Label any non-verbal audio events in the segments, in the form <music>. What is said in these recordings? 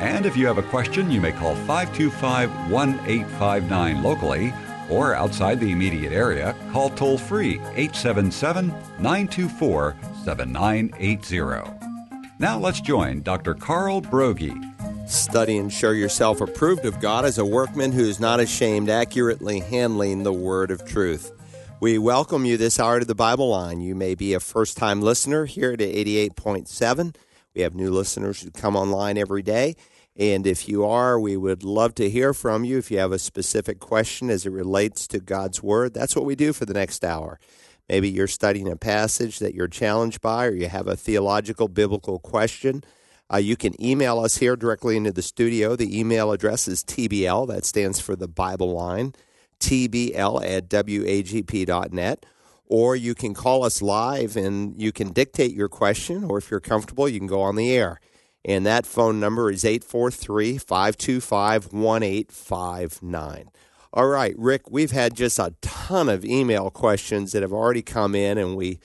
and if you have a question, you may call 525 1859 locally or outside the immediate area, call toll free 877 924 7980. Now let's join Dr. Carl Broggi. Study and show yourself approved of God as a workman who is not ashamed, accurately handling the word of truth. We welcome you this hour to the Bible line. You may be a first time listener here at 88.7. We have new listeners who come online every day. And if you are, we would love to hear from you. If you have a specific question as it relates to God's Word, that's what we do for the next hour. Maybe you're studying a passage that you're challenged by, or you have a theological, biblical question. Uh, you can email us here directly into the studio. The email address is TBL, that stands for the Bible line, TBL at WAGP.net. Or you can call us live and you can dictate your question, or if you're comfortable, you can go on the air. And that phone number is 843 525 1859. All right, Rick, we've had just a ton of email questions that have already come in, and we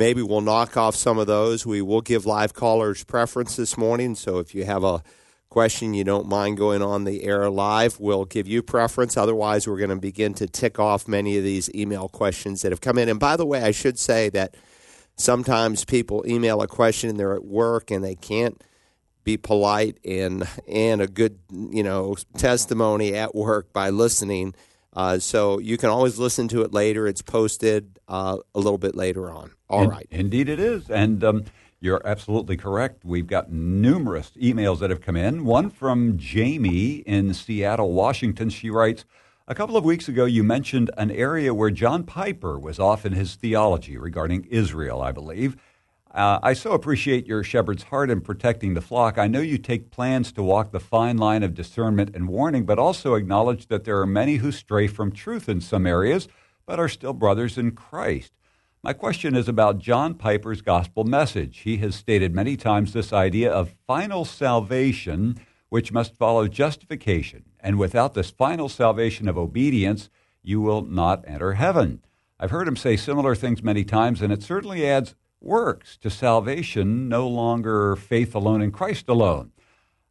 Maybe we'll knock off some of those. We will give live callers preference this morning. So if you have a question you don't mind going on the air live, we'll give you preference. Otherwise, we're going to begin to tick off many of these email questions that have come in. And by the way, I should say that sometimes people email a question and they're at work and they can't be polite and and a good you know testimony at work by listening. Uh, so you can always listen to it later. It's posted uh, a little bit later on. All In, right. Indeed, it is. And um, you're absolutely correct. We've got numerous emails that have come in. One from Jamie in Seattle, Washington. She writes, a couple of weeks ago, you mentioned an area where John Piper was off in his theology regarding Israel, I believe. Uh, I so appreciate your shepherd's heart in protecting the flock. I know you take plans to walk the fine line of discernment and warning, but also acknowledge that there are many who stray from truth in some areas, but are still brothers in Christ. My question is about John Piper's gospel message. He has stated many times this idea of final salvation, which must follow justification. And without this final salvation of obedience, you will not enter heaven. I've heard him say similar things many times, and it certainly adds works to salvation, no longer faith alone in Christ alone.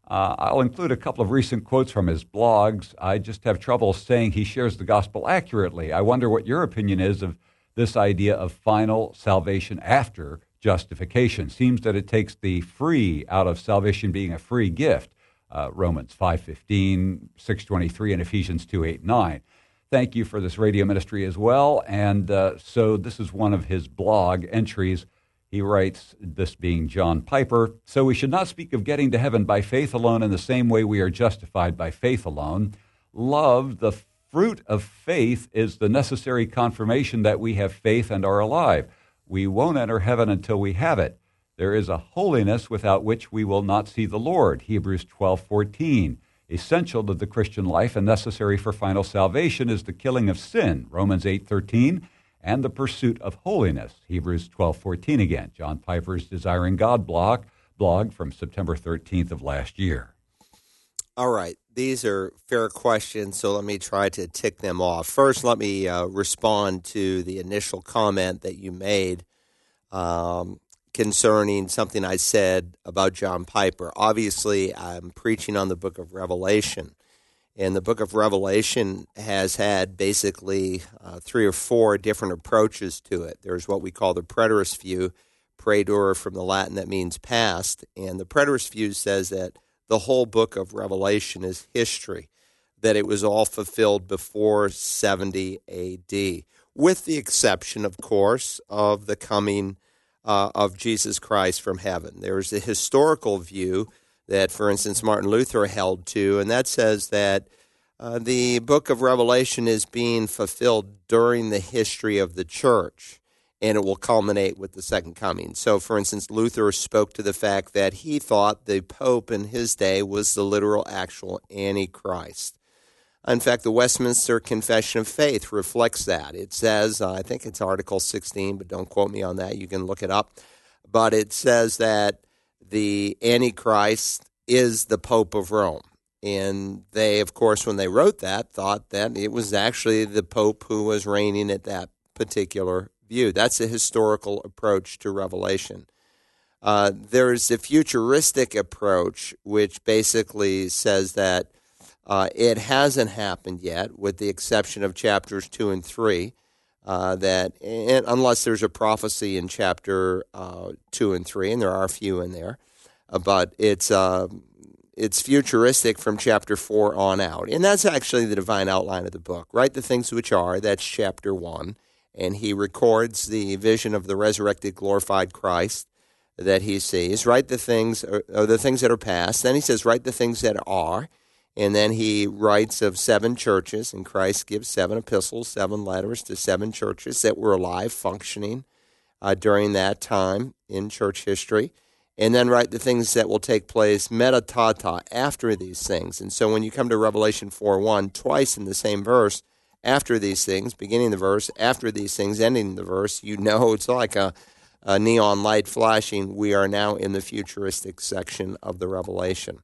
Uh, I'll include a couple of recent quotes from his blogs. I just have trouble saying he shares the gospel accurately. I wonder what your opinion is of this idea of final salvation after justification. Seems that it takes the free out of salvation being a free gift. Uh, Romans 5.15, 6.23, and Ephesians 2.8.9. thank you for this radio ministry as well. And uh, so this is one of his blog entries he writes, this being John Piper, so we should not speak of getting to heaven by faith alone in the same way we are justified by faith alone. Love, the fruit of faith, is the necessary confirmation that we have faith and are alive. We won't enter heaven until we have it. There is a holiness without which we will not see the Lord. Hebrews 12:14. Essential to the Christian life and necessary for final salvation is the killing of sin. Romans 8:13 and the pursuit of holiness. Hebrews 12:14 again. John Piper's Desiring God blog blog from September 13th of last year. All right, these are fair questions, so let me try to tick them off. First, let me uh, respond to the initial comment that you made um, concerning something I said about John Piper. Obviously, I'm preaching on the book of Revelation. And the book of Revelation has had basically uh, three or four different approaches to it. There's what we call the preterist view, praeter from the Latin that means past. And the preterist view says that the whole book of Revelation is history, that it was all fulfilled before 70 AD, with the exception, of course, of the coming uh, of Jesus Christ from heaven. There's a historical view that, for instance, Martin Luther held to, and that says that uh, the book of Revelation is being fulfilled during the history of the church. And it will culminate with the second coming. So, for instance, Luther spoke to the fact that he thought the Pope in his day was the literal, actual Antichrist. In fact, the Westminster Confession of Faith reflects that. It says, uh, I think it's Article 16, but don't quote me on that. You can look it up. But it says that the Antichrist is the Pope of Rome. And they, of course, when they wrote that, thought that it was actually the Pope who was reigning at that particular view. That's a historical approach to Revelation. Uh, there's a futuristic approach, which basically says that uh, it hasn't happened yet, with the exception of chapters two and three. Uh, that unless there's a prophecy in chapter uh, two and three, and there are a few in there, uh, but it's uh, it's futuristic from chapter four on out, and that's actually the divine outline of the book. Write the things which are. That's chapter one, and he records the vision of the resurrected, glorified Christ that he sees. Write the things, or, or the things that are past. Then he says, write the things that are and then he writes of seven churches, and Christ gives seven epistles, seven letters to seven churches that were alive, functioning uh, during that time in church history. And then write the things that will take place meta tauta after these things. And so when you come to Revelation 4 1, twice in the same verse, after these things, beginning the verse, after these things, ending the verse, you know it's like a, a neon light flashing. We are now in the futuristic section of the Revelation.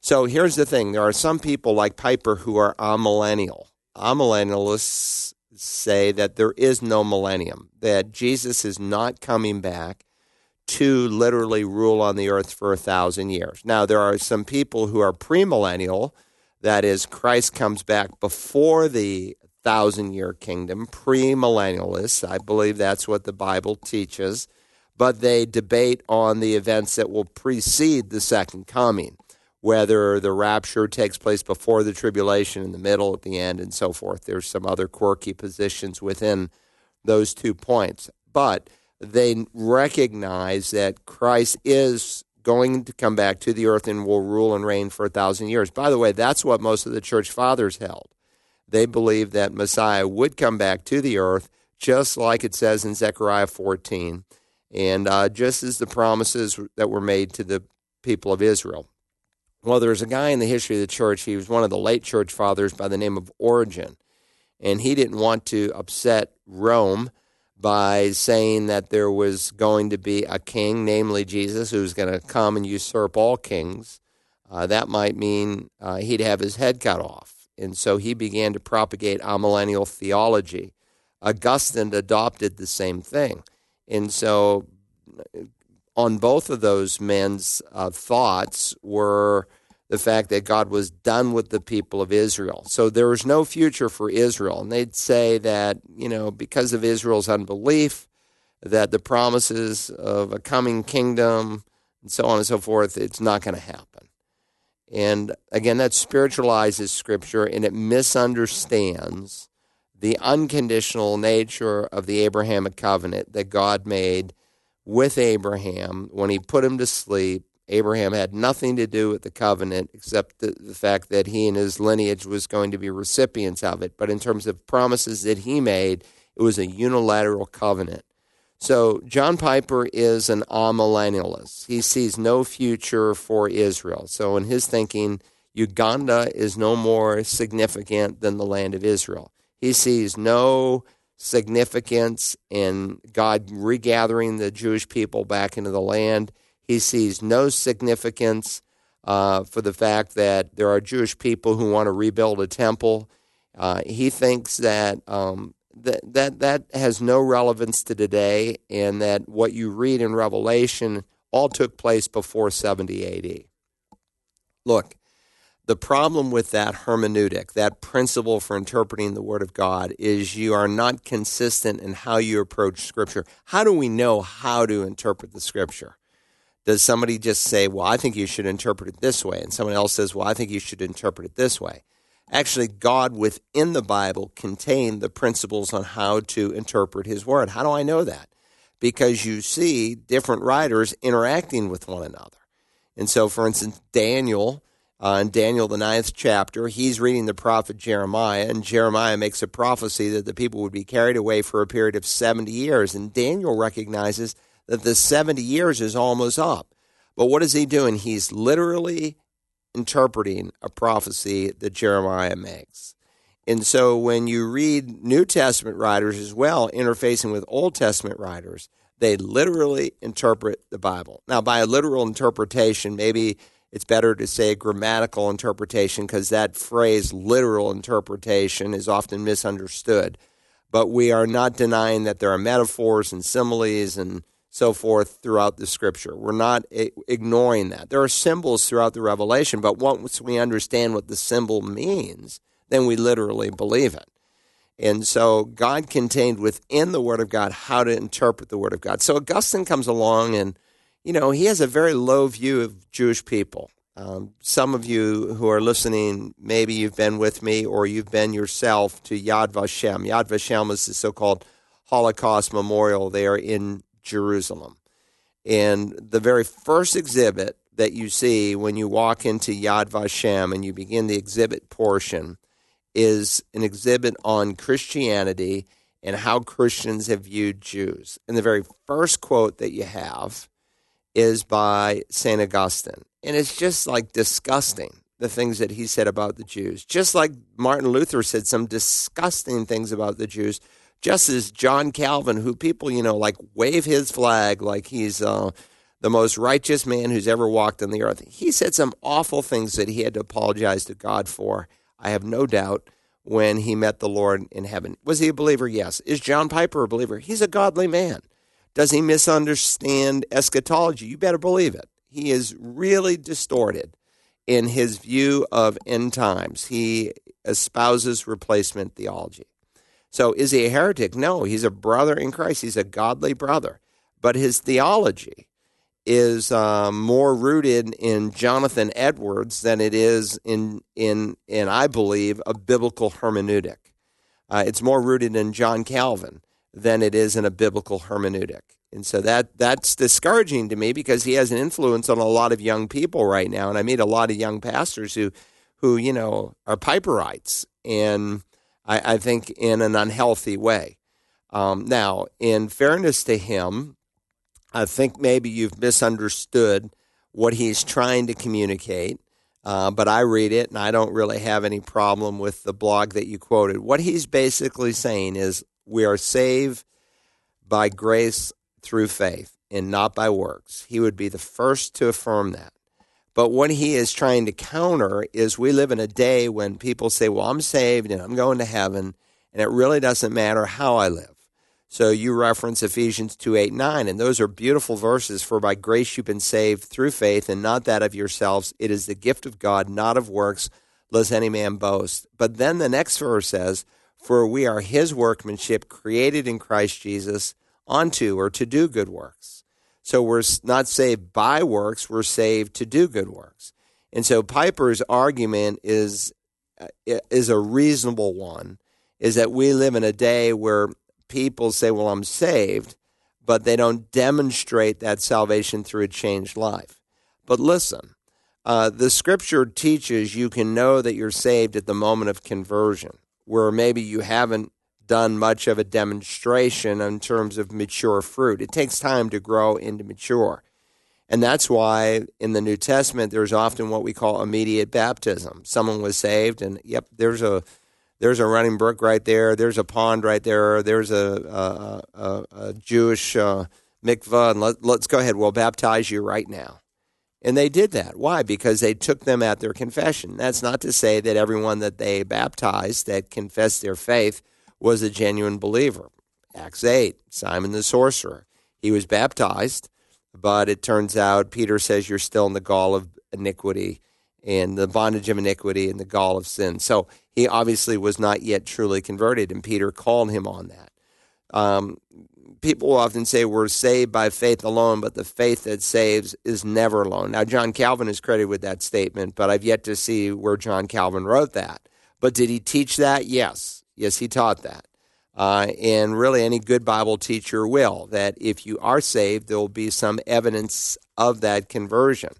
So here's the thing there are some people like Piper who are amillennial. Amillennialists say that there is no millennium, that Jesus is not coming back to literally rule on the earth for a thousand years. Now, there are some people who are premillennial, that is, Christ comes back before the thousand year kingdom, premillennialists. I believe that's what the Bible teaches, but they debate on the events that will precede the second coming whether the rapture takes place before the tribulation, in the middle, at the end, and so forth. There's some other quirky positions within those two points. But they recognize that Christ is going to come back to the earth and will rule and reign for a thousand years. By the way, that's what most of the church fathers held. They believed that Messiah would come back to the earth, just like it says in Zechariah 14, and uh, just as the promises that were made to the people of Israel. Well, there's a guy in the history of the church. He was one of the late church fathers by the name of Origen. And he didn't want to upset Rome by saying that there was going to be a king, namely Jesus, who was going to come and usurp all kings. Uh, that might mean uh, he'd have his head cut off. And so he began to propagate amillennial theology. Augustine adopted the same thing. And so on both of those men's uh, thoughts were the fact that God was done with the people of Israel. So there was no future for Israel. And they'd say that, you know, because of Israel's unbelief, that the promises of a coming kingdom and so on and so forth, it's not going to happen. And again, that spiritualizes Scripture and it misunderstands the unconditional nature of the Abrahamic covenant that God made with Abraham when he put him to sleep. Abraham had nothing to do with the covenant except the, the, fact that he and his lineage was going to be recipients of it. But in terms of promises that he made, it was a unilateral covenant. So John Piper is an amillennialist. He sees no future for Israel. So in his thinking, Uganda is no more significant than the land of Israel. He sees no significance in God regathering the Jewish people back into the land. He sees no significance uh, for the fact that there are Jewish people who want to rebuild a temple. Uh, he thinks that, um, that that that has no relevance to today, and that what you read in Revelation all took place before 70 AD. Look, the problem with that hermeneutic, that principle for interpreting the Word of God, is you are not consistent in how you approach Scripture. How do we know how to interpret the Scripture? Does somebody just say, Well, I think you should interpret it this way? And someone else says, Well, I think you should interpret it this way. Actually, God within the Bible contained the principles on how to interpret His Word. How do I know that? Because you see different writers interacting with one another. And so, for instance, Daniel uh, in Daniel, the ninth chapter. He's reading the prophet Jeremiah, and Jeremiah makes a prophecy that the people would be carried away for a period of 70 years. And Daniel recognizes that the 70 years is almost up. But what is he doing? He's literally interpreting a prophecy that Jeremiah makes. And so when you read New Testament writers as well, interfacing with Old Testament writers, they literally interpret the Bible. Now, by a literal interpretation, maybe it's better to say grammatical interpretation because that phrase, literal interpretation, is often misunderstood. But we are not denying that there are metaphors and similes and so forth throughout the scripture. We're not ignoring that. There are symbols throughout the revelation, but once we understand what the symbol means, then we literally believe it. And so God contained within the Word of God how to interpret the Word of God. So Augustine comes along and you know, he has a very low view of Jewish people. Um, some of you who are listening, maybe you've been with me or you've been yourself to Yad Vashem. Yad Vashem is the so called Holocaust memorial there in Jerusalem. And the very first exhibit that you see when you walk into Yad Vashem and you begin the exhibit portion is an exhibit on Christianity and how Christians have viewed Jews. And the very first quote that you have is by St. Augustine. And it's just like disgusting, the things that he said about the Jews. Just like Martin Luther said some disgusting things about the Jews, just as John Calvin, who people, you know, like wave his flag like he's uh, the most righteous man who's ever walked on the earth. He said some awful things that he had to apologize to God for. I have no doubt when he met the Lord in heaven. Was he a believer? Yes. Is John Piper a believer? He's a godly man. Does he misunderstand eschatology? You better believe it. He is really distorted in his view of end times. He espouses replacement theology. So is he a heretic? No, he's a brother in Christ. He's a godly brother. But his theology is uh, more rooted in Jonathan Edwards than it is in in in I believe a biblical hermeneutic. Uh, it's more rooted in John Calvin than it is in a biblical hermeneutic. And so that that's discouraging to me because he has an influence on a lot of young people right now. And I meet a lot of young pastors who who, you know, are Piperites and I, I think in an unhealthy way. Um, now, in fairness to him, I think maybe you've misunderstood what he's trying to communicate. Uh, but I read it and I don't really have any problem with the blog that you quoted. What he's basically saying is we are saved by grace through faith and not by works. He would be the first to affirm that. But what he is trying to counter is we live in a day when people say, Well, I'm saved and I'm going to heaven, and it really doesn't matter how I live. So you reference Ephesians 2 8, 9, and those are beautiful verses. For by grace you've been saved through faith, and not that of yourselves. It is the gift of God, not of works, lest any man boast. But then the next verse says, for we are his workmanship, created in Christ Jesus unto or to do good works. So we're not saved by works, we're saved to do good works. And so Piper's argument is uh, is a reasonable one is that we live in a day where people say, "Well, I'm saved," but they don't demonstrate that salvation through a changed life. But listen, uh, the scripture teaches you can know that you're saved at the moment of conversion where maybe you haven't done much of a demonstration in terms of mature fruit. It takes time to grow into mature. And that's why in the New Testament there's often what we call immediate baptism. Someone was saved and yep, there's a there's a running brook right there, there's a pond right there, there's a a, a, a Jewish uh, mikvah and let, let's go ahead, we'll baptize you right now. And they did that. Why? Because they took them at their confession. That's not to say that everyone that they baptized that confessed their faith was a genuine believer. Acts 8, Simon the sorcerer. He was baptized, but it turns out Peter says you're still in the gall of iniquity and the bondage of iniquity and the gall of sin. So he obviously was not yet truly converted, and Peter called him on that. Um, people often say we're saved by faith alone, but the faith that saves is never alone. Now, John Calvin is credited with that statement, but I've yet to see where John Calvin wrote that. But did he teach that? Yes. Yes, he taught that. Uh, and really, any good Bible teacher will, that if you are saved, there will be some evidence of that conversion.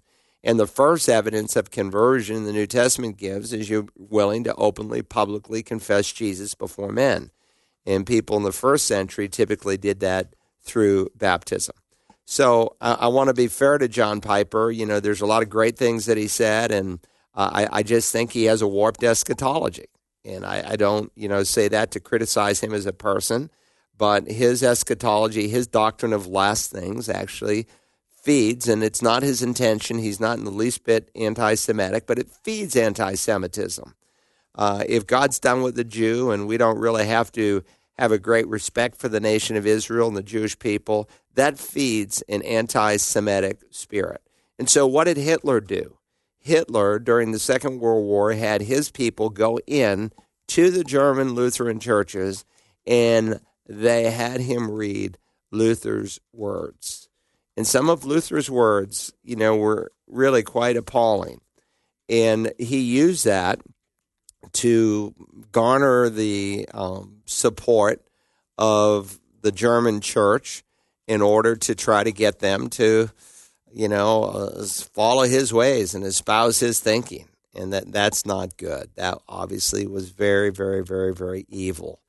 And the first evidence of conversion the New Testament gives is you're willing to openly, publicly confess Jesus before men. And people in the first century typically did that through baptism. So uh, I want to be fair to John Piper. You know, there's a lot of great things that he said, and uh, I, I, just think he has a warped eschatology. And I, I don't, you know, say that to criticize him as a person, but his eschatology, his doctrine of last things actually feeds, and it's not his intention. He's not in the least bit anti Semitic, but it feeds anti Semitism. Uh, if God's done with the Jew and we don't really have to have a great respect for the nation of Israel and the Jewish people, that feeds an anti Semitic spirit. And so, what did Hitler do? Hitler, during the Second World War, had his people go in to the German Lutheran churches and they had him read Luther's words. And some of Luther's words, you know, were really quite appalling. And he used that to garner the um, support of the German church in order to try to get them to, you know, uh, follow his ways and espouse his thinking. And that that's not good. That obviously was very, very, very, very evil.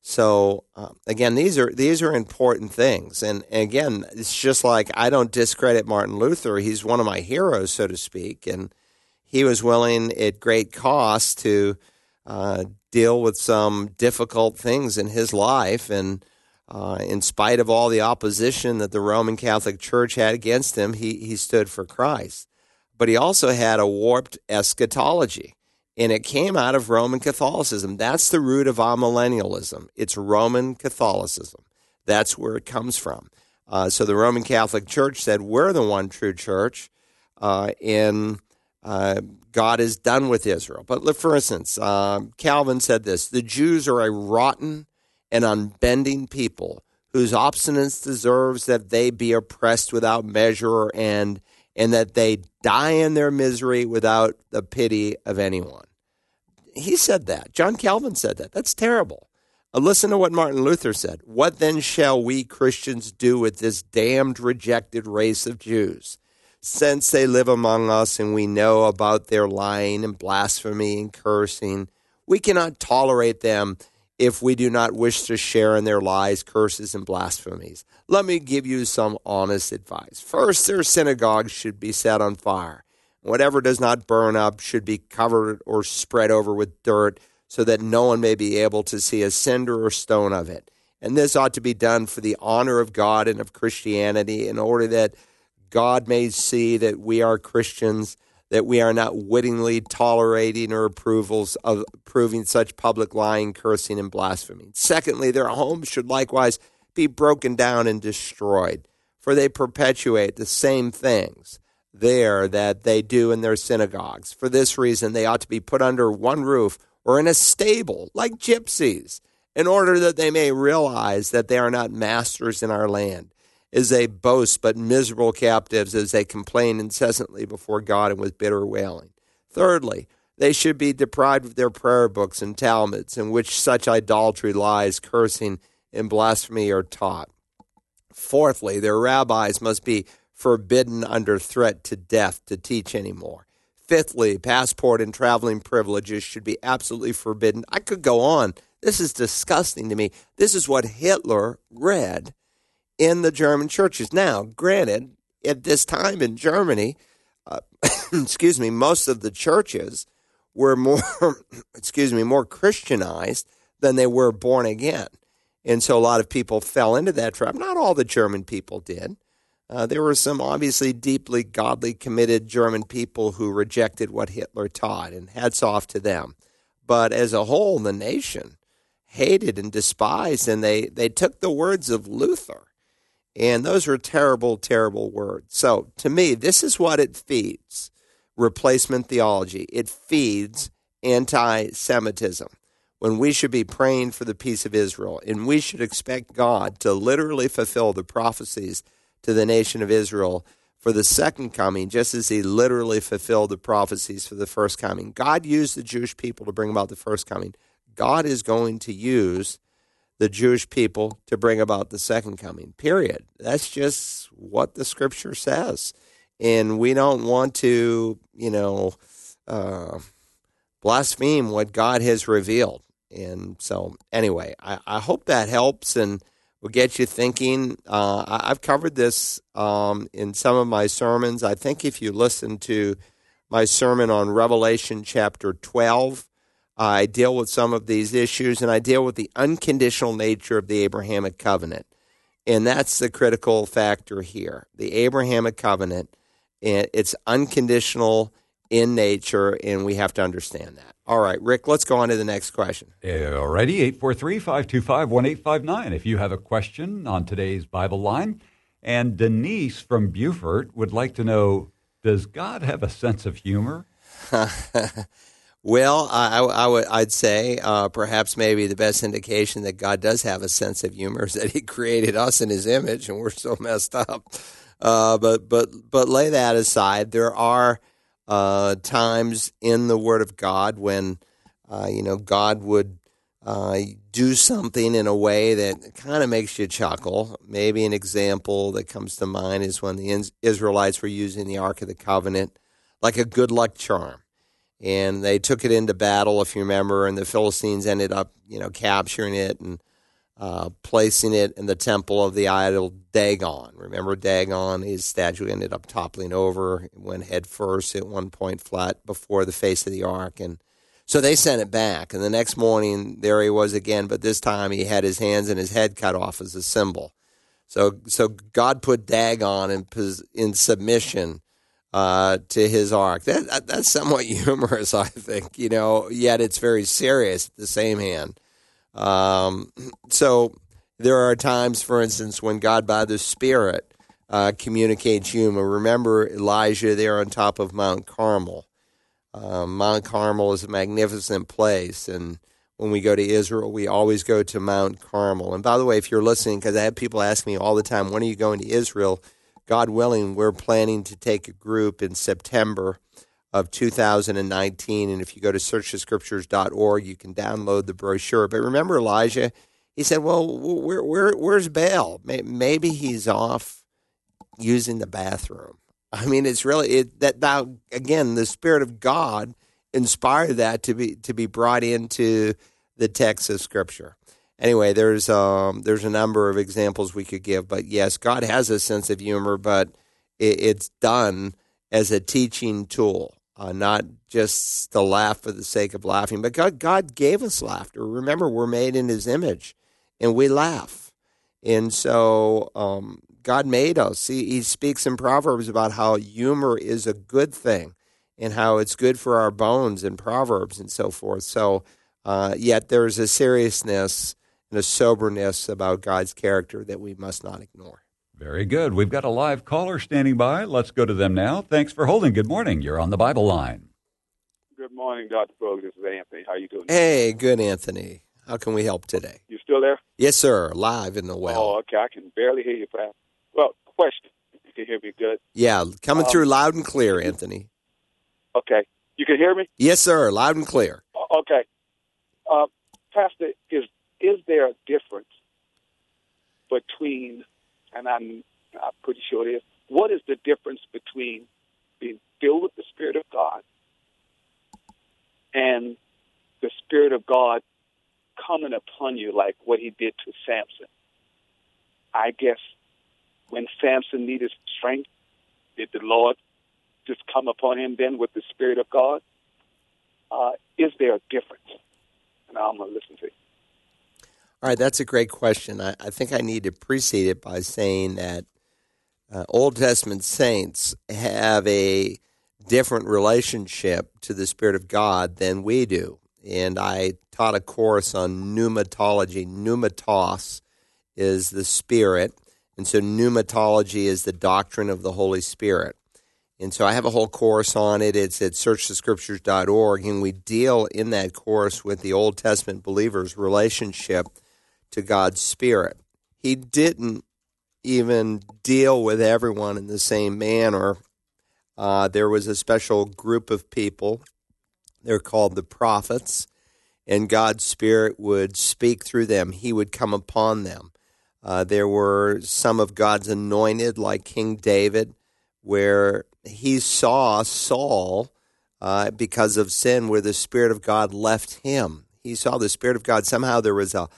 So uh, again, these are these are important things, and, and, again, it's just like I don't discredit Martin Luther. He's one of my heroes, so to speak, and he was willing at great cost to uh, deal with some difficult things in his life, and uh, in spite of all the opposition that the Roman Catholic Church had against him, he he stood for Christ. But he also had a warped eschatology and it came out of Roman Catholicism. That's the root of amillennialism. It's Roman Catholicism. That's where it comes from. Uh, so the Roman Catholic Church said, We're the one true church, uh, and uh, God is done with Israel. But for instance, um, Calvin said this The Jews are a rotten and unbending people whose obstinance deserves that they be oppressed without measure or end and that they die in their misery without the pity of anyone. He said that. John Calvin said that. That's terrible. Uh, listen to what Martin Luther said. What then shall we Christians do with this damned, rejected race of Jews? Since they live among us and we know about their lying and blasphemy and cursing, we cannot tolerate them if we do not wish to share in their lies, curses, and blasphemies. Let me give you some honest advice. First, their synagogues should be set on fire. Whatever does not burn up should be covered or spread over with dirt so that no one may be able to see a cinder or stone of it. And this ought to be done for the honor of God and of Christianity in order that God may see that we are Christians that we are not wittingly tolerating or approvals of approving such public lying, cursing, and blasphemy. Secondly, their homes should likewise be broken down and destroyed, for they perpetuate the same things there that they do in their synagogues. For this reason, they ought to be put under one roof or in a stable, like gypsies, in order that they may realize that they are not masters in our land as they boast, but miserable captives as they complain incessantly before God and with bitter wailing. Thirdly, they should be deprived of their prayer books and Talmuds, in which such idolatry, lies, cursing, and blasphemy are taught. Fourthly, their rabbis must be forbidden under threat to death to teach anymore. Fifthly, passport and traveling privileges should be absolutely forbidden. I could go on. This is disgusting to me. This is what Hitler read in the German churches. Now, granted, at this time in Germany, uh, <coughs> excuse me, most of the churches were more, <coughs> excuse me, more Christianized than they were born again. And so a lot of people fell into that trap. Not all the German people did. Uh, there were some obviously deeply godly, committed German people who rejected what Hitler taught, and hats off to them. But as a whole, the nation hated and despised, and they, they took the words of Luther and those are terrible, terrible words. So to me, this is what it feeds replacement theology. It feeds anti Semitism when we should be praying for the peace of Israel and we should expect God to literally fulfill the prophecies to the nation of Israel for the second coming, just as he literally fulfilled the prophecies for the first coming. God used the Jewish people to bring about the first coming. God is going to use the Jewish people to bring about the second coming, period. That's just what the scripture says. and we don't want to, you know, uh, blaspheme what God has revealed. And so, anyway, I, I hope that helps and will get you thinking. Uh, I, have covered this um, in some of my sermons. I think if you listen to my sermon on Revelation chapter 12, I deal with some of these issues and I deal with the unconditional nature of the Abrahamic covenant. And that's the critical factor here. The Abrahamic covenant, eh, it's unconditional in nature, and we have to understand that. All right, Rick, let's go on to the next question. Alrighty, 843 525 1859. If you have a question on today's Bible line, and Denise from Beaufort would like to know Does God have a sense of humor? <laughs> well, I, I, would, I'd say uh, perhaps maybe the best indication that God does have a sense of humor is that He created us in His image, and we're so messed up. Uh, but but but lay that aside. There are uh, times in the Word of God when uh, you know God would uh, do something in a way that kind of makes you chuckle. Maybe an example that comes to mind is when the Israelites were using the Ark of the Covenant like a good luck charm. And they took it into battle, if you remember, and the Philistines ended up, you know, capturing it and uh, placing it in the temple of the idol Dagon. Remember Dagon? His statue ended up toppling over, it went head first at one point flat before the face of the ark. And so they sent it back. And the next morning, there he was again, but this time he had his hands and his head cut off as a symbol. So, so God put Dagon in, in submission uh, to his ark. That, that's somewhat <laughs> humorous, I think, you know, yet it's very serious at the same hand. Um, <clears throat> so there are times, for instance, when God by the Spirit uh, communicates humor. Remember Elijah there on top of Mount Carmel. Uh, Mount Carmel is a magnificent place, and when we go to Israel, we always go to Mount Carmel. And by the way, if you're listening, because I have people ask me all the time, when are you going to Israel? God willing, we're planning to take a group in September of 2019. And if you go to searchthescriptures.org, you can download the brochure. But remember Elijah? He said, Well, where, where, where's Baal? Maybe he's off using the bathroom. I mean, it's really it, that now again, the Spirit of God inspired that to be to be brought into the text of Scripture. Anyway, there's um, there's a number of examples we could give, but yes, God has a sense of humor, but it, it's done as a teaching tool uh, not just the laugh for the sake of laughing. But God, God gave us laughter. Remember, we're made in His image, and we laugh. And so um, God made us. He, he speaks in Proverbs about how humor is a good thing and how it's good for our bones in Proverbs and so forth. So, uh, yet there's a seriousness and a soberness about God's character that we must not ignore. Very good. We've got a live caller standing by. Let's go to them now. Thanks for holding. Good morning. You're on the Bible line. Good morning, Dr. Brooks. This is Anthony. How are you doing? Hey, good, Anthony. How can we help today? You still there? Yes, sir. Live in the well. Oh, okay. I can barely hear you, Pat. Well, question. You can hear me good? Yeah, coming um, through loud and clear, Anthony. Okay. You can hear me? Yes, sir. Loud and clear. Okay. Uh, Pastor, is is there a difference between and I'm, I'm pretty sure it is. What is the difference between being filled with the Spirit of God and the Spirit of God coming upon you like what he did to Samson? I guess when Samson needed strength, did the Lord just come upon him then with the Spirit of God? Uh, is there a difference? And I'm going to listen to you. All right, that's a great question. I, I think I need to precede it by saying that uh, Old Testament saints have a different relationship to the Spirit of God than we do. And I taught a course on pneumatology. Pneumatos is the Spirit, and so pneumatology is the doctrine of the Holy Spirit. And so I have a whole course on it. It's at searchthescriptures.org, and we deal in that course with the Old Testament believers' relationship to God's Spirit. He didn't even deal with everyone in the same manner. Uh, there was a special group of people. They're called the prophets, and God's Spirit would speak through them. He would come upon them. Uh, there were some of God's anointed, like King David, where he saw Saul uh, because of sin, where the Spirit of God left him. He saw the Spirit of God. Somehow there was a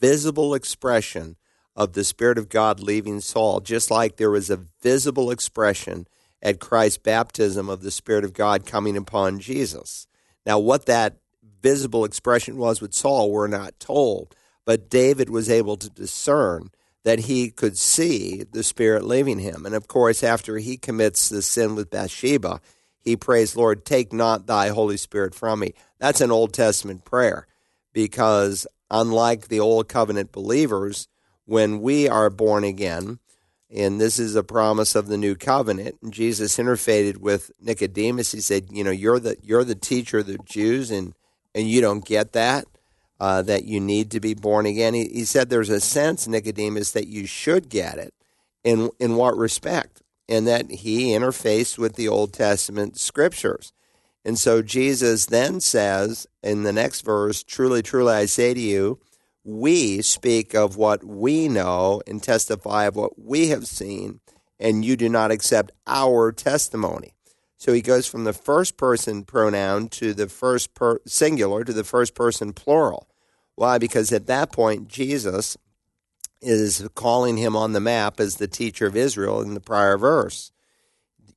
visible expression of the Spirit of God leaving Saul, just like there was a visible expression at Christ's baptism of the Spirit of God coming upon Jesus. Now, what that visible expression was with Saul, we're not told, but David was able to discern that he could see the Spirit leaving him. And of course, after he commits the sin with Bathsheba, he prays, Lord, take not thy Holy Spirit from me. That's an Old Testament prayer because, unlike the Old Covenant believers, when we are born again, and this is a promise of the new covenant. And Jesus interfaced with Nicodemus. He said, "You know, you're the you're the teacher of the Jews, and and you don't get that uh, that you need to be born again. He, he said there's a sense, Nicodemus, that you should get it. In, in what respect? And that he interfaced with the Old Testament scriptures. And so Jesus then says in the next verse, Truly, truly, I say to you, we speak of what we know and testify of what we have seen, and you do not accept our testimony. So he goes from the first person pronoun to the first per- singular to the first person plural. Why? Because at that point, Jesus is calling him on the map as the teacher of Israel in the prior verse.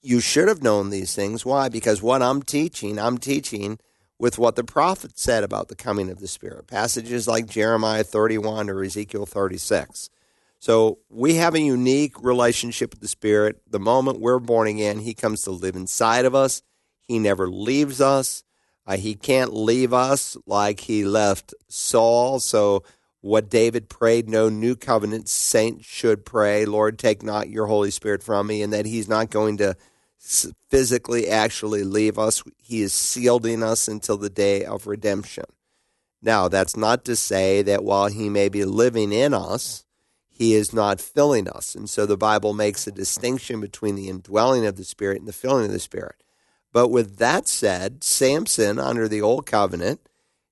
You should have known these things. Why? Because what I'm teaching, I'm teaching with what the prophet said about the coming of the Spirit. Passages like Jeremiah 31 or Ezekiel 36. So we have a unique relationship with the Spirit. The moment we're born again, He comes to live inside of us. He never leaves us. Uh, he can't leave us like He left Saul. So what David prayed, no new covenant saint should pray, Lord, take not your Holy Spirit from me, and that He's not going to physically actually leave us. He is sealing us until the day of redemption. Now, that's not to say that while He may be living in us, he is not filling us. And so the Bible makes a distinction between the indwelling of the Spirit and the filling of the Spirit. But with that said, Samson, under the Old Covenant,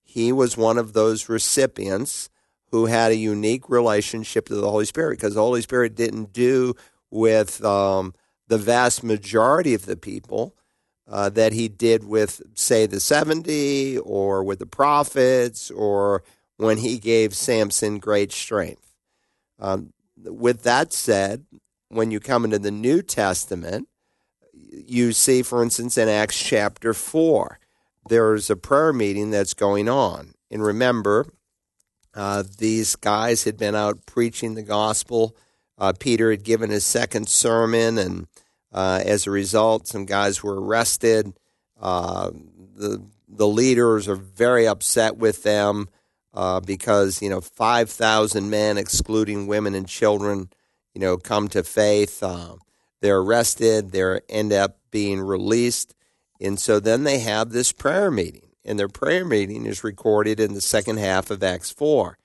he was one of those recipients who had a unique relationship to the Holy Spirit because the Holy Spirit didn't do with um, the vast majority of the people uh, that he did with, say, the 70 or with the prophets or when he gave Samson great strength. Um, with that said, when you come into the New Testament, you see, for instance, in Acts chapter 4, there's a prayer meeting that's going on. And remember, uh, these guys had been out preaching the gospel. Uh, Peter had given his second sermon, and uh, as a result, some guys were arrested. Uh, the the leaders are very upset with them uh, because you know five thousand men, excluding women and children, you know, come to faith. Uh, they're arrested. They end up being released, and so then they have this prayer meeting, and their prayer meeting is recorded in the second half of Acts four.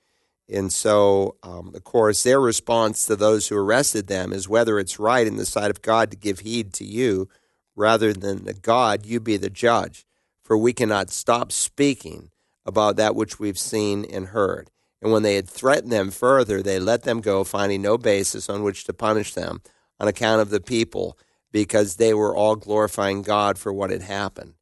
And so, um, of course, their response to those who arrested them is whether it's right in the sight of God to give heed to you rather than to God, you be the judge. For we cannot stop speaking about that which we've seen and heard. And when they had threatened them further, they let them go, finding no basis on which to punish them on account of the people, because they were all glorifying God for what had happened.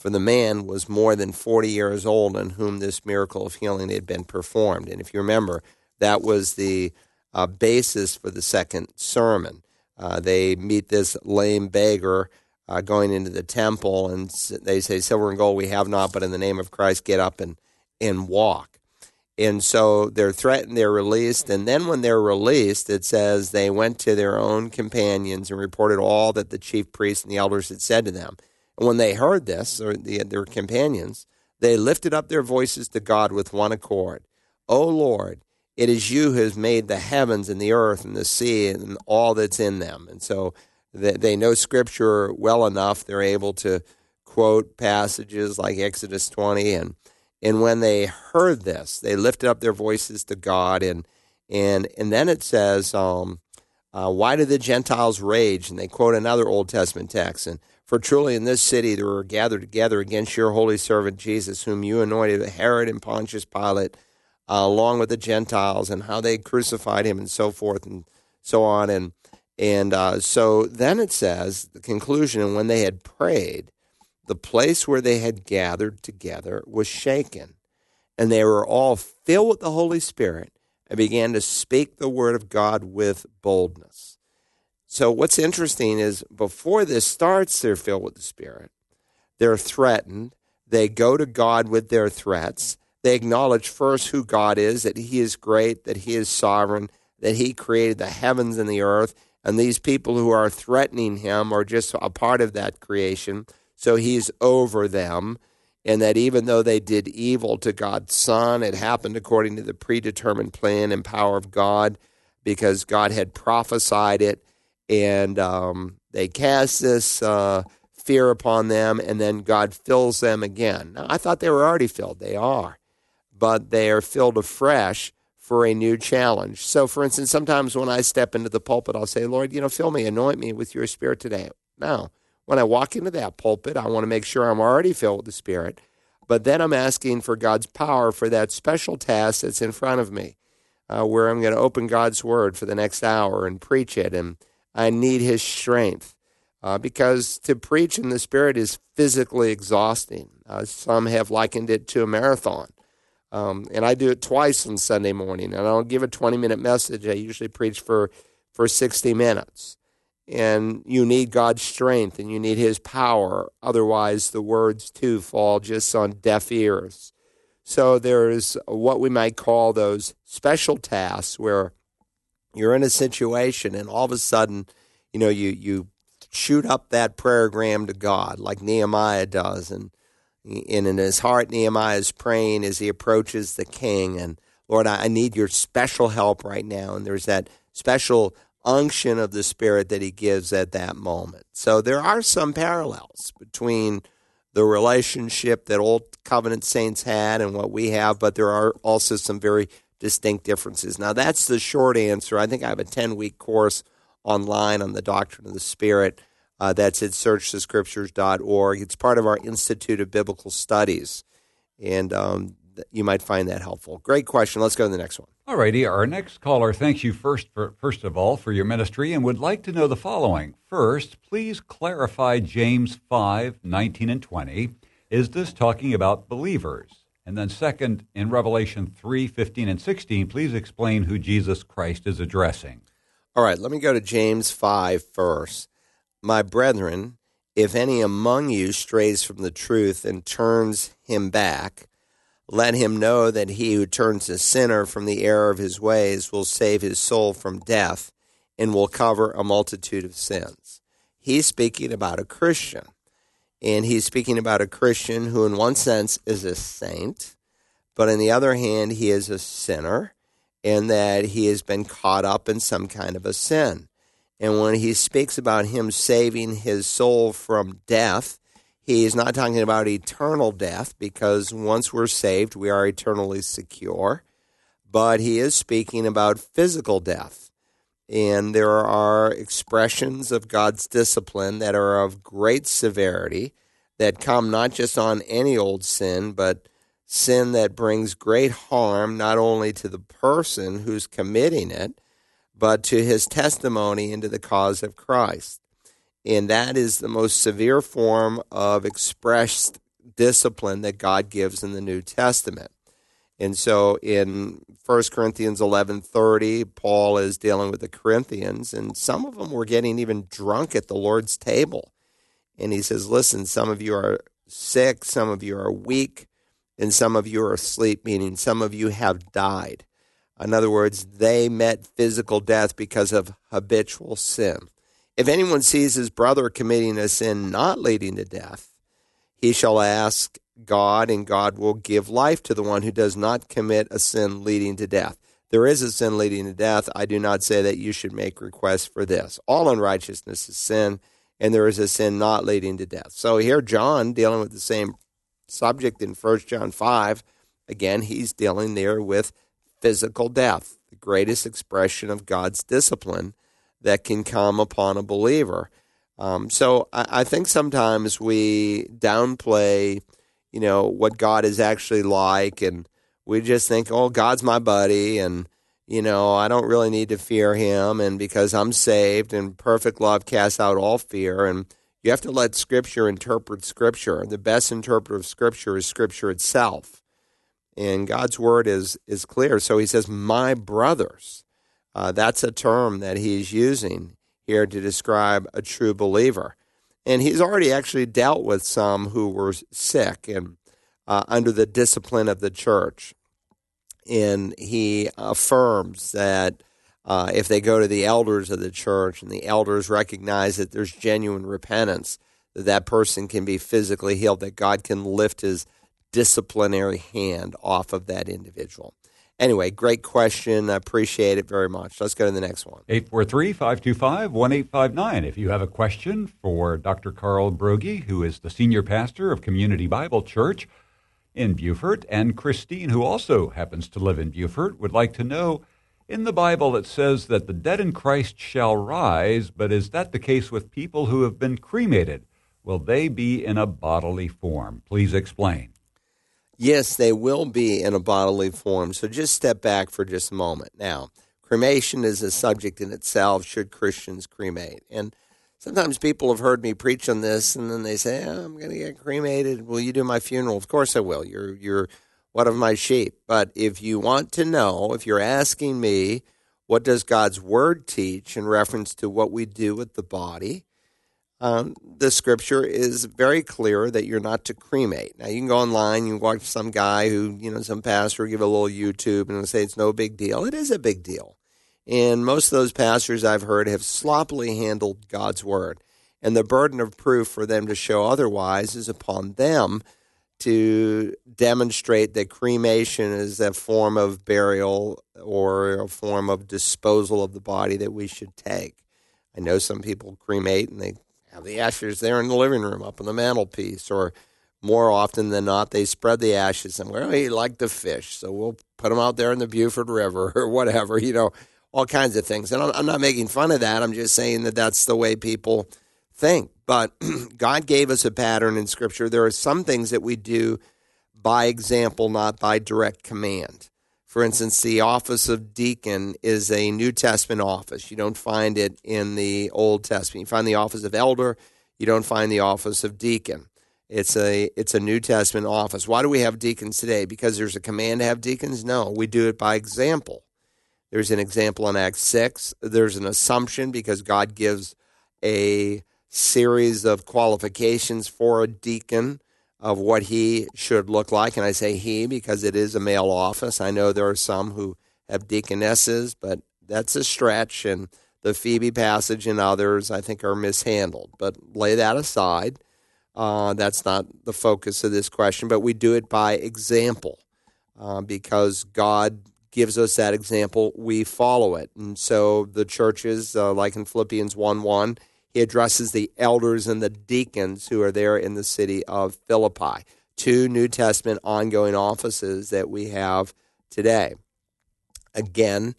For the man was more than 40 years old on whom this miracle of healing had been performed. And if you remember, that was the uh, basis for the second sermon. Uh, they meet this lame beggar uh, going into the temple, and they say, Silver and gold we have not, but in the name of Christ, get up and, and walk. And so they're threatened, they're released. And then when they're released, it says they went to their own companions and reported all that the chief priests and the elders had said to them. And when they heard this, or the, their companions, they lifted up their voices to God with one accord. O Lord, it is you who has made the heavens and the earth and the sea and all that's in them. And so they know Scripture well enough. They're able to quote passages like Exodus 20. And, and when they heard this, they lifted up their voices to God. And, and, and then it says, um, uh, Why do the Gentiles rage? And they quote another Old Testament text. And for truly in this city there were gathered together against your holy servant Jesus, whom you anointed, Herod and Pontius Pilate, uh, along with the Gentiles, and how they crucified him and so forth and so on. And And uh, so then it says, the conclusion, and when they had prayed, the place where they had gathered together was shaken, and they were all filled with the Holy Spirit and began to speak the word of God with boldness. So, what's interesting is before this starts, they're filled with the Spirit. They're threatened. They go to God with their threats. They acknowledge first who God is, that He is great, that He is sovereign, that He created the heavens and the earth. And these people who are threatening Him are just a part of that creation. So He's over them. And that even though they did evil to God's Son, it happened according to the predetermined plan and power of God because God had prophesied it. And um, they cast this. Uh, fear upon them, and then God fills them again. Now, I thought they were already filled. They are but they are filled afresh for a new challenge. So, for instance, sometimes when I step into the pulpit, I'll say, Lord, you know, fill me, anoint me with your spirit today. Now, when I walk into that pulpit, I want to make sure I'm already filled with the Spirit. But then I'm asking for God's power for that special task that's in front of me, uh, where I'm going to open God's Word for the next hour and preach it. And I need His strength uh, because to preach in the Spirit is physically exhausting. Uh, some have likened it to a marathon. Um, and I do it twice on Sunday morning. And I don't give a 20 minute message. I usually preach for, for 60 minutes. And you need God's strength and you need His power. Otherwise, the words too fall just on deaf ears. So there's what we might call those special tasks where you're in a situation and all of a sudden, you know, you, you shoot up that prayergram to God like Nehemiah does. And and in his heart, Nehemiah is praying as he approaches the king. And Lord, I need your special help right now. And there's that special unction of the Spirit that he gives at that moment. So there are some parallels between the relationship that old covenant saints had and what we have, but there are also some very distinct differences. Now, that's the short answer. I think I have a 10 week course online on the doctrine of the Spirit uh, that's at searchthescriptures.org. It's part of our Institute of Biblical Studies, and um, you might find that helpful. Great question. Let's go to the next one. All righty. Our next caller thanks you first, for, first of all, for your ministry and would like to know the following. First, please clarify James 5 19 and 20. Is this talking about believers? And then, second, in Revelation 3 15 and 16, please explain who Jesus Christ is addressing. All right, let me go to James 5 first. My brethren, if any among you strays from the truth and turns him back, let him know that he who turns a sinner from the error of his ways will save his soul from death and will cover a multitude of sins. He's speaking about a Christian. And he's speaking about a Christian who, in one sense, is a saint, but on the other hand, he is a sinner, and that he has been caught up in some kind of a sin. And when he speaks about him saving his soul from death, he is not talking about eternal death because once we're saved, we are eternally secure. But he is speaking about physical death. And there are expressions of God's discipline that are of great severity that come not just on any old sin, but sin that brings great harm not only to the person who's committing it, but to his testimony into the cause of Christ. And that is the most severe form of expressed discipline that God gives in the New Testament. And so in 1 Corinthians 11:30, Paul is dealing with the Corinthians and some of them were getting even drunk at the Lord's table. And he says, "Listen, some of you are sick, some of you are weak, and some of you are asleep, meaning some of you have died." In other words, they met physical death because of habitual sin. If anyone sees his brother committing a sin not leading to death, he shall ask God, and God will give life to the one who does not commit a sin leading to death. There is a sin leading to death. I do not say that you should make requests for this. All unrighteousness is sin, and there is a sin not leading to death. So here, John, dealing with the same subject in 1 John 5, again, he's dealing there with physical death, the greatest expression of God's discipline that can come upon a believer. Um, so I, I, think sometimes we downplay, you know, what God is actually like, and we just think, oh, God's my buddy, and you know, I don't really need to fear him, and because I'm saved and perfect love casts out all fear. And you have to let Scripture interpret Scripture. The best interpreter of Scripture is Scripture itself. And God's word is, is clear. So he says, My brothers. Uh, that's a term that he's using here to describe a true believer. And he's already actually dealt with some who were sick and uh, under the discipline of the church and he affirms that uh, if they go to the elders of the church and the elders recognize that there's genuine repentance, that that person can be physically healed, that God can lift his disciplinary hand off of that individual. Anyway, great question. I appreciate it very much. Let's go to the next one. 843 525 1859. If you have a question for Dr. Carl Broggi, who is the senior pastor of Community Bible Church, in Beaufort, and Christine, who also happens to live in Beaufort, would like to know in the Bible it says that the dead in Christ shall rise, but is that the case with people who have been cremated? Will they be in a bodily form? Please explain. Yes, they will be in a bodily form. So just step back for just a moment. Now, cremation is a subject in itself. Should Christians cremate? And sometimes people have heard me preach on this and then they say, oh, I'm going to get cremated. Will you do my funeral? Of course I will. You're, you're one of my sheep. But if you want to know, if you're asking me, what does God's word teach in reference to what we do with the body? Um, the scripture is very clear that you're not to cremate. Now, you can go online, you watch some guy who, you know, some pastor give a little YouTube and say it's no big deal. It is a big deal. And most of those pastors I've heard have sloppily handled God's word. And the burden of proof for them to show otherwise is upon them to demonstrate that cremation is a form of burial or a form of disposal of the body that we should take. I know some people cremate and they have the ashes there in the living room up on the mantelpiece, or more often than not, they spread the ashes and, well, he liked the fish, so we'll put them out there in the Beaufort River <laughs> or whatever. You know, all kinds of things. And I'm, I'm not making fun of that. I'm just saying that that's the way people think. But <clears throat> God gave us a pattern in Scripture. There are some things that we do by example, not by direct command. For instance, the office of deacon is a New Testament office. You don't find it in the Old Testament. You find the office of elder, you don't find the office of deacon. It's a it's a New Testament office. Why do we have deacons today? Because there's a command to have deacons? No, we do it by example. There's an example in Acts 6. There's an assumption because God gives a series of qualifications for a deacon of what he should look like. And I say he because it is a male office. I know there are some who have deaconesses, but that's a stretch. And the Phoebe passage and others, I think, are mishandled. But lay that aside. Uh, that's not the focus of this question, but we do it by example uh, because God gives us that example, we follow it. And so the churches, uh, like in Philippians 1 1, he addresses the elders and the deacons who are there in the city of Philippi. Two New Testament ongoing offices that we have today. Again,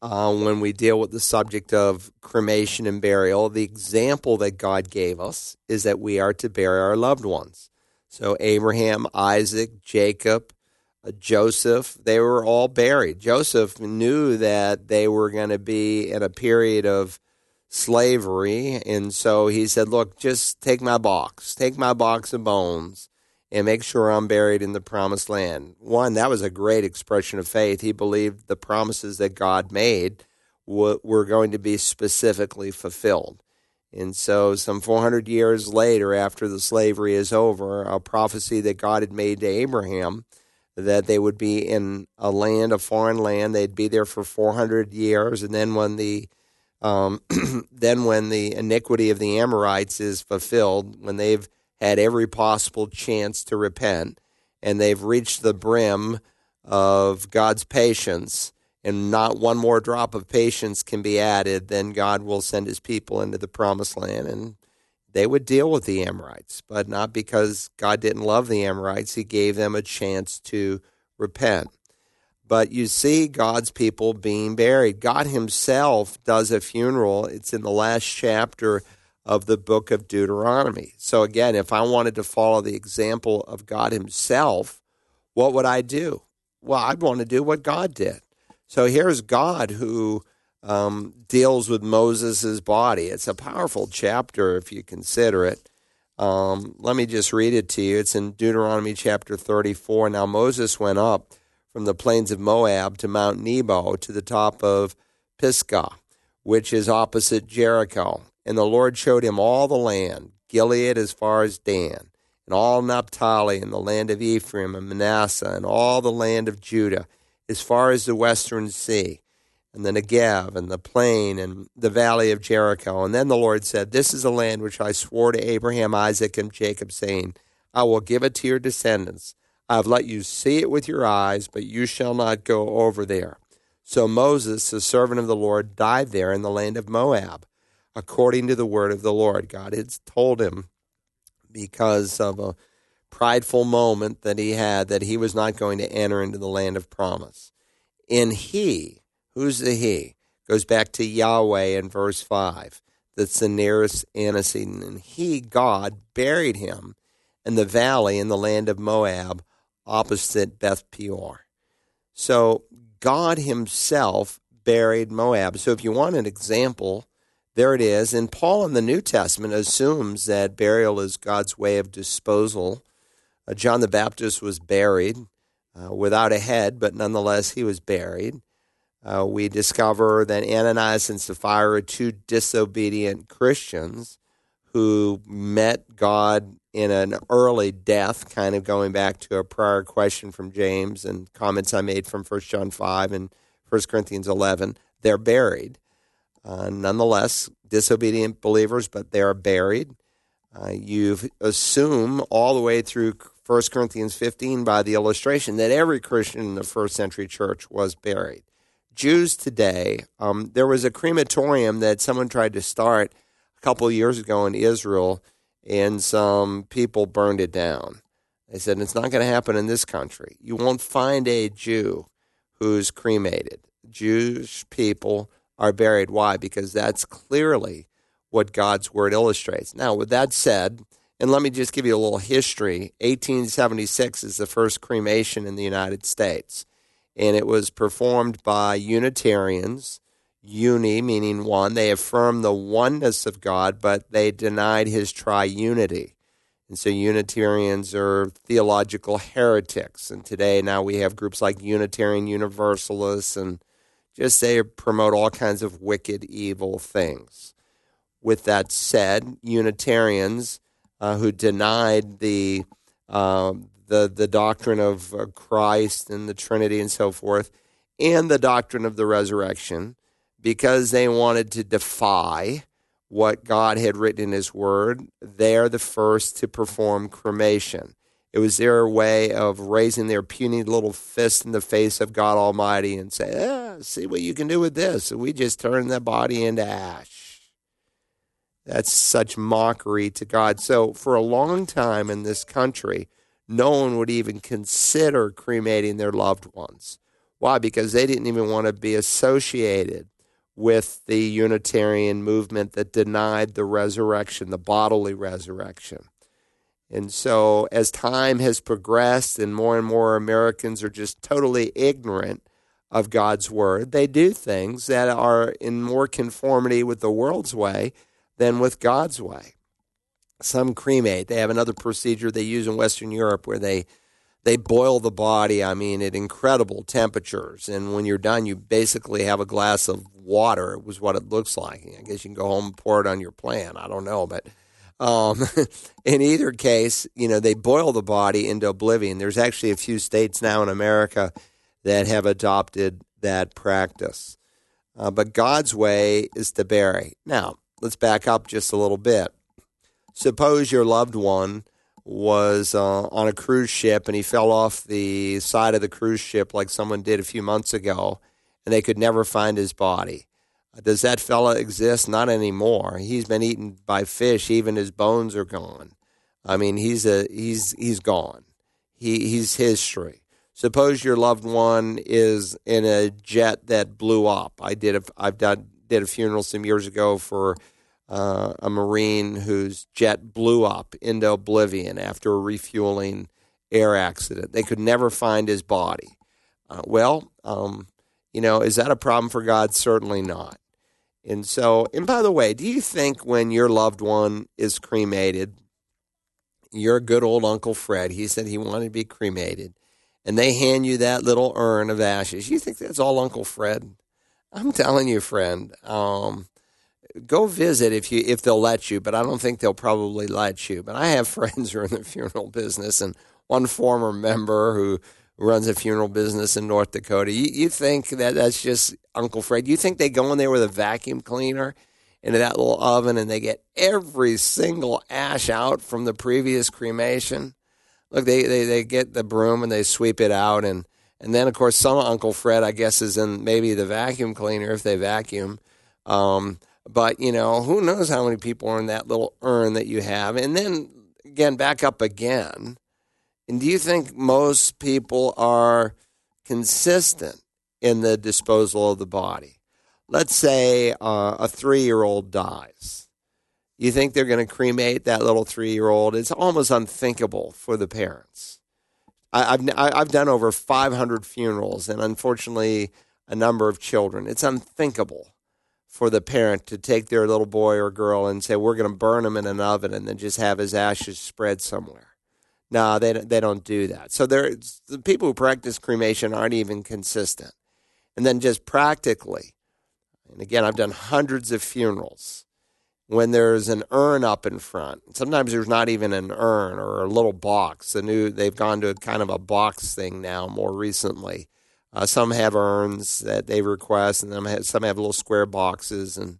uh, when we deal with the subject of cremation and burial, the example that God gave us is that we are to bury our loved ones. So, Abraham, Isaac, Jacob, Joseph, they were all buried. Joseph knew that they were going to be in a period of slavery. And so he said, Look, just take my box, take my box of bones, and make sure I'm buried in the promised land. One, that was a great expression of faith. He believed the promises that God made were going to be specifically fulfilled. And so, some 400 years later, after the slavery is over, a prophecy that God had made to Abraham that they would be in a land, a foreign land. They'd be there for 400 years, and then when the um, <clears throat> then when the iniquity of the Amorites is fulfilled, when they've had every possible chance to repent, and they've reached the brim of God's patience, and not one more drop of patience can be added, then God will send His people into the promised land and they would deal with the Amorites, but not because God didn't love the Amorites. He gave them a chance to repent. But you see God's people being buried. God Himself does a funeral. It's in the last chapter of the book of Deuteronomy. So, again, if I wanted to follow the example of God Himself, what would I do? Well, I'd want to do what God did. So here's God who um, deals with Moses' body. It's a powerful chapter if you consider it. Um, let me just read it to you. It's in Deuteronomy chapter 34. Now Moses went up from the plains of Moab to Mount Nebo to the top of Pisgah, which is opposite Jericho. And the Lord showed him all the land, Gilead as far as Dan, and all Naphtali, and the land of Ephraim and Manasseh, and all the land of Judah, as far as the western sea, and the Negev, and the plain, and the valley of Jericho. And then the Lord said, This is the land which I swore to Abraham, Isaac, and Jacob, saying, I will give it to your descendants. I have let you see it with your eyes, but you shall not go over there. So Moses, the servant of the Lord, died there in the land of Moab according to the word of the Lord. God had told him because of a prideful moment that he had that he was not going to enter into the land of promise. In he, who's the he? Goes back to Yahweh in verse 5. That's the nearest antecedent. And he, God, buried him in the valley in the land of Moab opposite Beth Peor. So God himself buried Moab. So if you want an example there it is. And Paul in the New Testament assumes that burial is God's way of disposal. Uh, John the Baptist was buried uh, without a head, but nonetheless he was buried. Uh, we discover that Ananias and Sapphira two disobedient Christians who met God in an early death, kind of going back to a prior question from James and comments I made from 1 John 5 and 1 Corinthians 11. They're buried. Uh, nonetheless, disobedient believers, but they are buried. Uh, you assume all the way through 1 Corinthians 15 by the illustration that every Christian in the first century church was buried. Jews today, um, there was a crematorium that someone tried to start a couple years ago in Israel, and some people burned it down. They said it's not going to happen in this country. You won't find a Jew who's cremated. Jewish people are buried. Why? Because that's clearly what God's word illustrates. Now, with that said, and let me just give you a little history 1876 is the first cremation in the United States, and it was performed by Unitarians. Uni meaning one. They affirmed the oneness of God, but they denied his triunity. And so Unitarians are theological heretics. And today, now we have groups like Unitarian Universalists and just they promote all kinds of wicked, evil things. With that said, Unitarians uh, who denied the uh, the the doctrine of uh, Christ and the Trinity and so forth, and the doctrine of the resurrection, because they wanted to defy what God had written in His Word, they're the first to perform cremation. It was their way of raising their puny little fist in the face of God Almighty and say, ah, see what you can do with this. we just turn the body into ash. That's such mockery to God. So, for a long time in this country, no one would even consider cremating their loved ones. Why? Because they didn't even want to be associated with the Unitarian movement that denied the resurrection, the bodily resurrection. And so, as time has progressed and more and more Americans are just totally ignorant of God's word, they do things that are in more conformity with the world's way than with God's way. Some cremate. They have another procedure they use in Western Europe where they they boil the body, I mean, at incredible temperatures. And when you're done, you basically have a glass of water. It was what it looks like. I guess you can go home and pour it on your plant. I don't know, but um, <laughs> in either case, you know, they boil the body into oblivion. There's actually a few states now in America that have adopted that practice. Uh, but God's way is to bury. Now, let's back up just a little bit. Suppose your loved one was uh, on a cruise ship and he fell off the side of the cruise ship like someone did a few months ago, and they could never find his body. Does that fella exist? Not anymore. He's been eaten by fish. Even his bones are gone. I mean, he's a he's he's gone. He he's history. Suppose your loved one is in a jet that blew up. I did a I've done did a funeral some years ago for uh, a Marine whose jet blew up into oblivion after a refueling air accident. They could never find his body. Uh, well, um, You know, is that a problem for God? Certainly not. And so, and by the way, do you think when your loved one is cremated, your good old Uncle Fred, he said he wanted to be cremated, and they hand you that little urn of ashes, you think that's all Uncle Fred? I'm telling you, friend, um, go visit if you if they'll let you, but I don't think they'll probably let you. But I have <laughs> friends who are in the funeral business, and one former member who runs a funeral business in North Dakota. You, you think that that's just Uncle Fred? You think they go in there with a vacuum cleaner into that little oven and they get every single ash out from the previous cremation? Look, they, they, they get the broom and they sweep it out. And, and then, of course, some Uncle Fred, I guess, is in maybe the vacuum cleaner if they vacuum. Um, but, you know, who knows how many people are in that little urn that you have. And then, again, back up again and do you think most people are consistent in the disposal of the body? Let's say uh, a three year old dies. You think they're going to cremate that little three year old? It's almost unthinkable for the parents. I, have I've done over 500 funerals and unfortunately a number of children. It's unthinkable for the parent to take their little boy or girl and say, We're going to burn him in an oven and then just have his ashes spread somewhere. No, they they don't do that. So there, the people who practice cremation aren't even consistent. And then just practically, and again, I've done hundreds of funerals. When there's an urn up in front, sometimes there's not even an urn or a little box. The new they've gone to kind of a box thing now more recently. Uh, some have urns that they request, and then some have little square boxes, and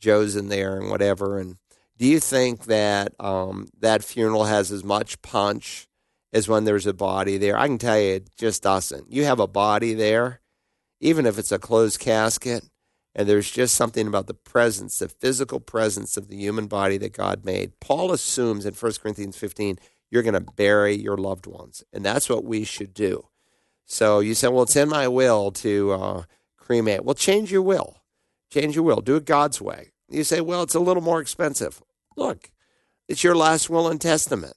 Joe's in there and whatever. And do you think that um, that funeral has as much punch as when there's a body there? I can tell you, it just doesn't. You have a body there, even if it's a closed casket, and there's just something about the presence, the physical presence of the human body that God made. Paul assumes in 1 Corinthians 15, you're going to bury your loved ones, and that's what we should do. So you say, well, it's in my will to uh, cremate. Well, change your will. Change your will. Do it God's way. You say, well, it's a little more expensive look, it's your last will and testament.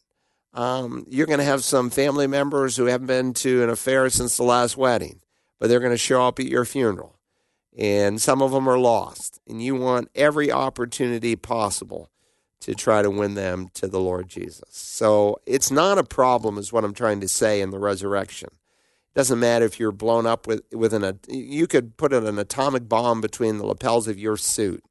Um, you're going to have some family members who haven't been to an affair since the last wedding, but they're going to show up at your funeral. And some of them are lost. And you want every opportunity possible to try to win them to the Lord Jesus. So it's not a problem, is what I'm trying to say in the resurrection. Doesn't matter if you're blown up with, with an, you could put an atomic bomb between the lapels of your suit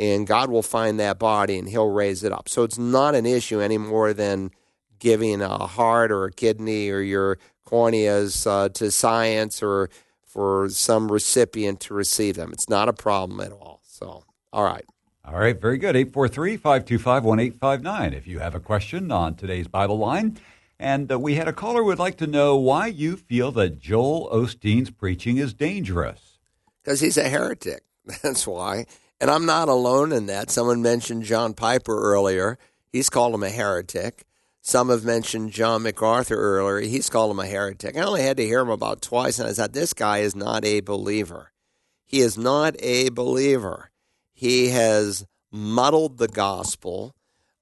and God will find that body and he'll raise it up. So it's not an issue any more than giving a heart or a kidney or your corneas uh, to science or for some recipient to receive them. It's not a problem at all. So, all right. All right, very good. 843 525 1859 if you have a question on today's Bible line. And uh, we had a caller who would like to know why you feel that Joel Osteen's preaching is dangerous. Because he's a heretic. <laughs> That's why. And I'm not alone in that. Someone mentioned John Piper earlier. He's called him a heretic. Some have mentioned John MacArthur earlier. He's called him a heretic. I only had to hear him about twice, and I said, This guy is not a believer. He is not a believer. He has muddled the gospel.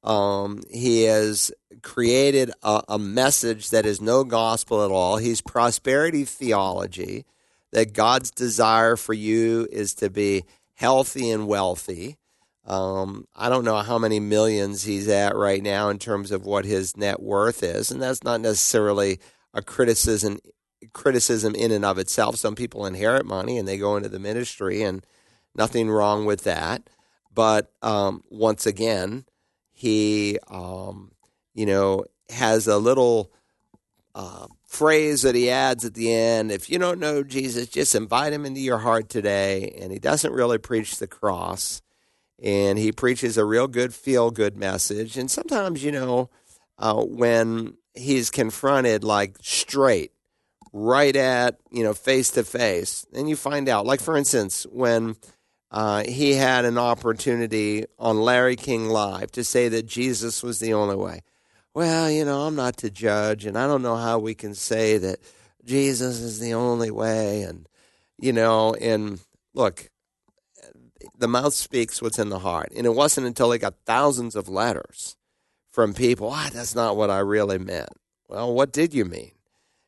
Um, he has created a, a message that is no gospel at all. He's prosperity theology, that God's desire for you is to be healthy and wealthy. Um, I don't know how many millions he's at right now in terms of what his net worth is, and that's not necessarily a criticism criticism in and of itself. Some people inherit money and they go into the ministry, and nothing wrong with that. But um, once again, he um, you know has a little uh, phrase that he adds at the end if you don't know Jesus, just invite him into your heart today. And he doesn't really preach the cross, and he preaches a real good, feel good message. And sometimes, you know, uh, when he's confronted like straight, right at, you know, face to face, and you find out, like for instance, when. Uh, he had an opportunity on Larry King Live to say that Jesus was the only way well, you know, I'm not to judge, and I don't know how we can say that Jesus is the only way. And, you know, and look, the mouth speaks what's in the heart. And it wasn't until they got thousands of letters from people, ah, that's not what I really meant. Well, what did you mean?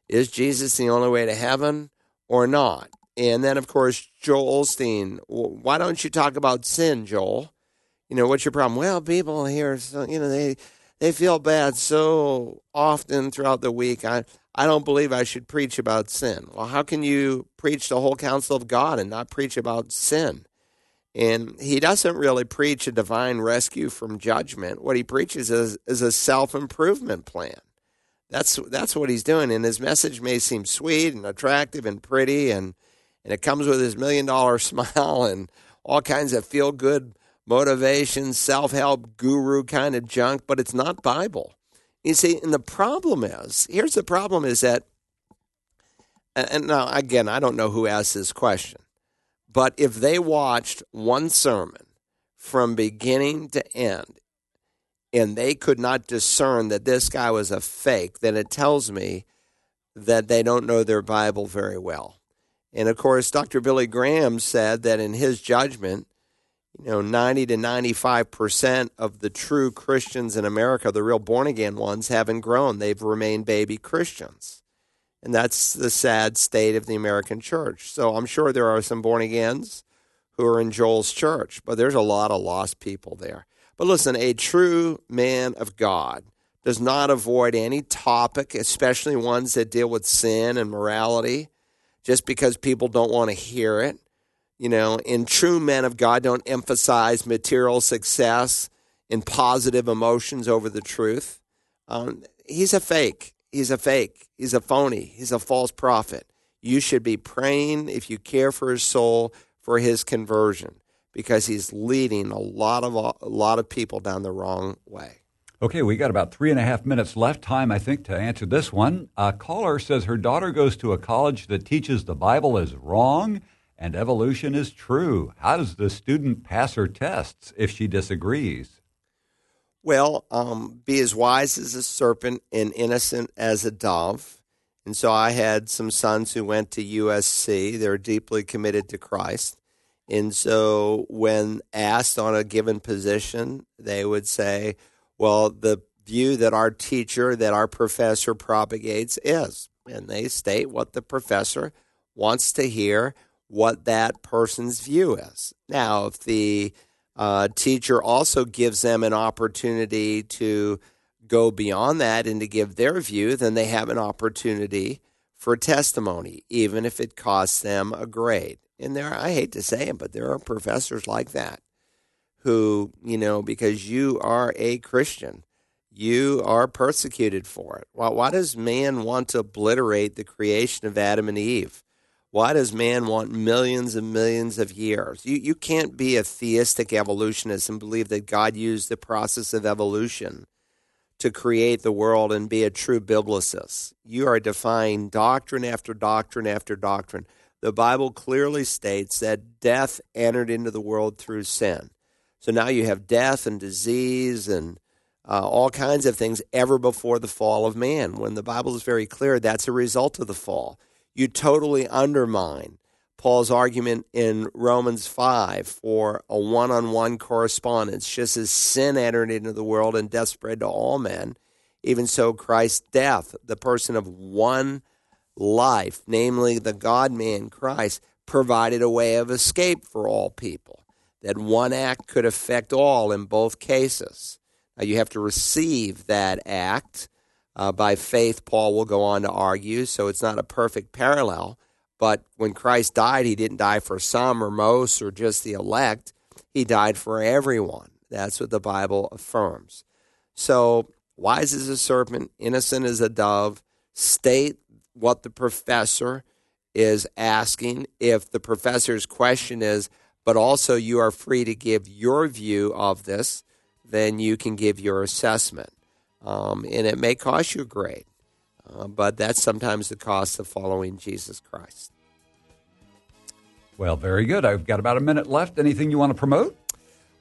Is Jesus the only way to heaven or not? And then, of course, Joel Osteen. Why don't you talk about sin, Joel? You know, what's your problem? Well, people here, so, you know, they they feel bad so often throughout the week. I I don't believe I should preach about sin. Well, how can you preach the whole counsel of God and not preach about sin? And he doesn't really preach a divine rescue from judgment. What he preaches is, is a self improvement plan. That's that's what he's doing. And his message may seem sweet and attractive and pretty, and and it comes with his million dollar <laughs> smile and all kinds of feel good motivation, self help guru kind of junk, but it's not Bible. You see, and the problem is here's the problem is that, and now again, I don't know who asked this question, but if they watched one sermon from beginning to end and they could not discern that this guy was a fake, then it tells me that they don't know their Bible very well. And of course, Dr. Billy Graham said that in his judgment, you know, 90 to 95% of the true Christians in America, the real born again ones, haven't grown. They've remained baby Christians. And that's the sad state of the American church. So I'm sure there are some born agains who are in Joel's church, but there's a lot of lost people there. But listen, a true man of God does not avoid any topic, especially ones that deal with sin and morality, just because people don't want to hear it you know, and true men of God don't emphasize material success and positive emotions over the truth. Um, he's a fake. He's a fake. He's a phony. He's a false prophet. You should be praying if you care for his soul for his conversion because he's leading a lot of a lot of people down the wrong way. Okay, we got about three and a half minutes left. Time, I think, to answer this one. A caller says her daughter goes to a college that teaches the Bible is wrong and evolution is true. How does the student pass her tests if she disagrees? Well, um, be as wise as a serpent and innocent as a dove. And so I had some sons who went to USC. They're deeply committed to Christ. And so when asked on a given position, they would say, well, the view that our teacher, that our professor propagates is. And they state what the professor wants to hear what that person's view is. Now, if the uh, teacher also gives them an opportunity to go beyond that and to give their view, then they have an opportunity for testimony, even if it costs them a grade. And there, I hate to say it, but there are professors like that who, you know, because you are a Christian, you are persecuted for it. Why, why does man want to obliterate the creation of Adam and Eve? Why does man want millions and millions of years? You, you can't be a theistic evolutionist and believe that God used the process of evolution to create the world and be a true biblicist. You are defying doctrine after doctrine after doctrine. The Bible clearly states that death entered into the world through sin. So now you have death and disease and uh, all kinds of things ever before the fall of man. When the Bible is very clear, that's a result of the fall you totally undermine Paul's argument in Romans 5 for a one on one correspondence. Just as sin entered into the world and death spread to all men, even so Christ's death, the person of one life, namely the God man Christ, provided a way of escape for all people. That one act could affect all in both cases. Now you have to receive that act uh, by faith, Paul will go on to argue. So it's not a perfect parallel. But when Christ died, he didn't die for some or most or just the elect. He died for everyone. That's what the Bible affirms. So, wise as a serpent, innocent as a dove, state what the professor is asking. If the professor's question is, but also you are free to give your view of this, then you can give your assessment. Um, and it may cost you a grade, uh, but that's sometimes the cost of following Jesus Christ. Well, very good. I've got about a minute left. Anything you want to promote?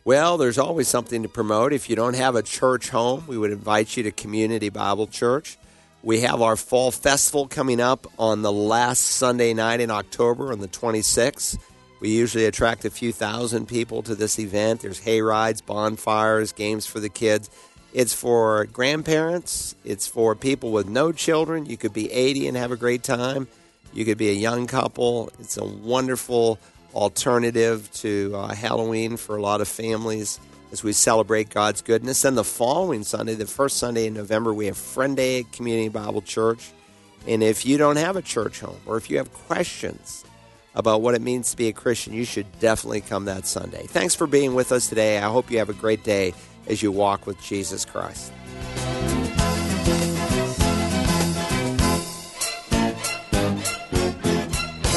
Well, there's always something to promote. If you don't have a church home, we would invite you to Community Bible Church. We have our fall festival coming up on the last Sunday night in October on the 26th. We usually attract a few thousand people to this event. There's hay rides, bonfires, games for the kids. It's for grandparents. It's for people with no children. You could be 80 and have a great time. You could be a young couple. It's a wonderful alternative to uh, Halloween for a lot of families as we celebrate God's goodness. Then the following Sunday, the first Sunday in November, we have Friend Day at Community Bible Church. And if you don't have a church home or if you have questions about what it means to be a Christian, you should definitely come that Sunday. Thanks for being with us today. I hope you have a great day as you walk with Jesus Christ.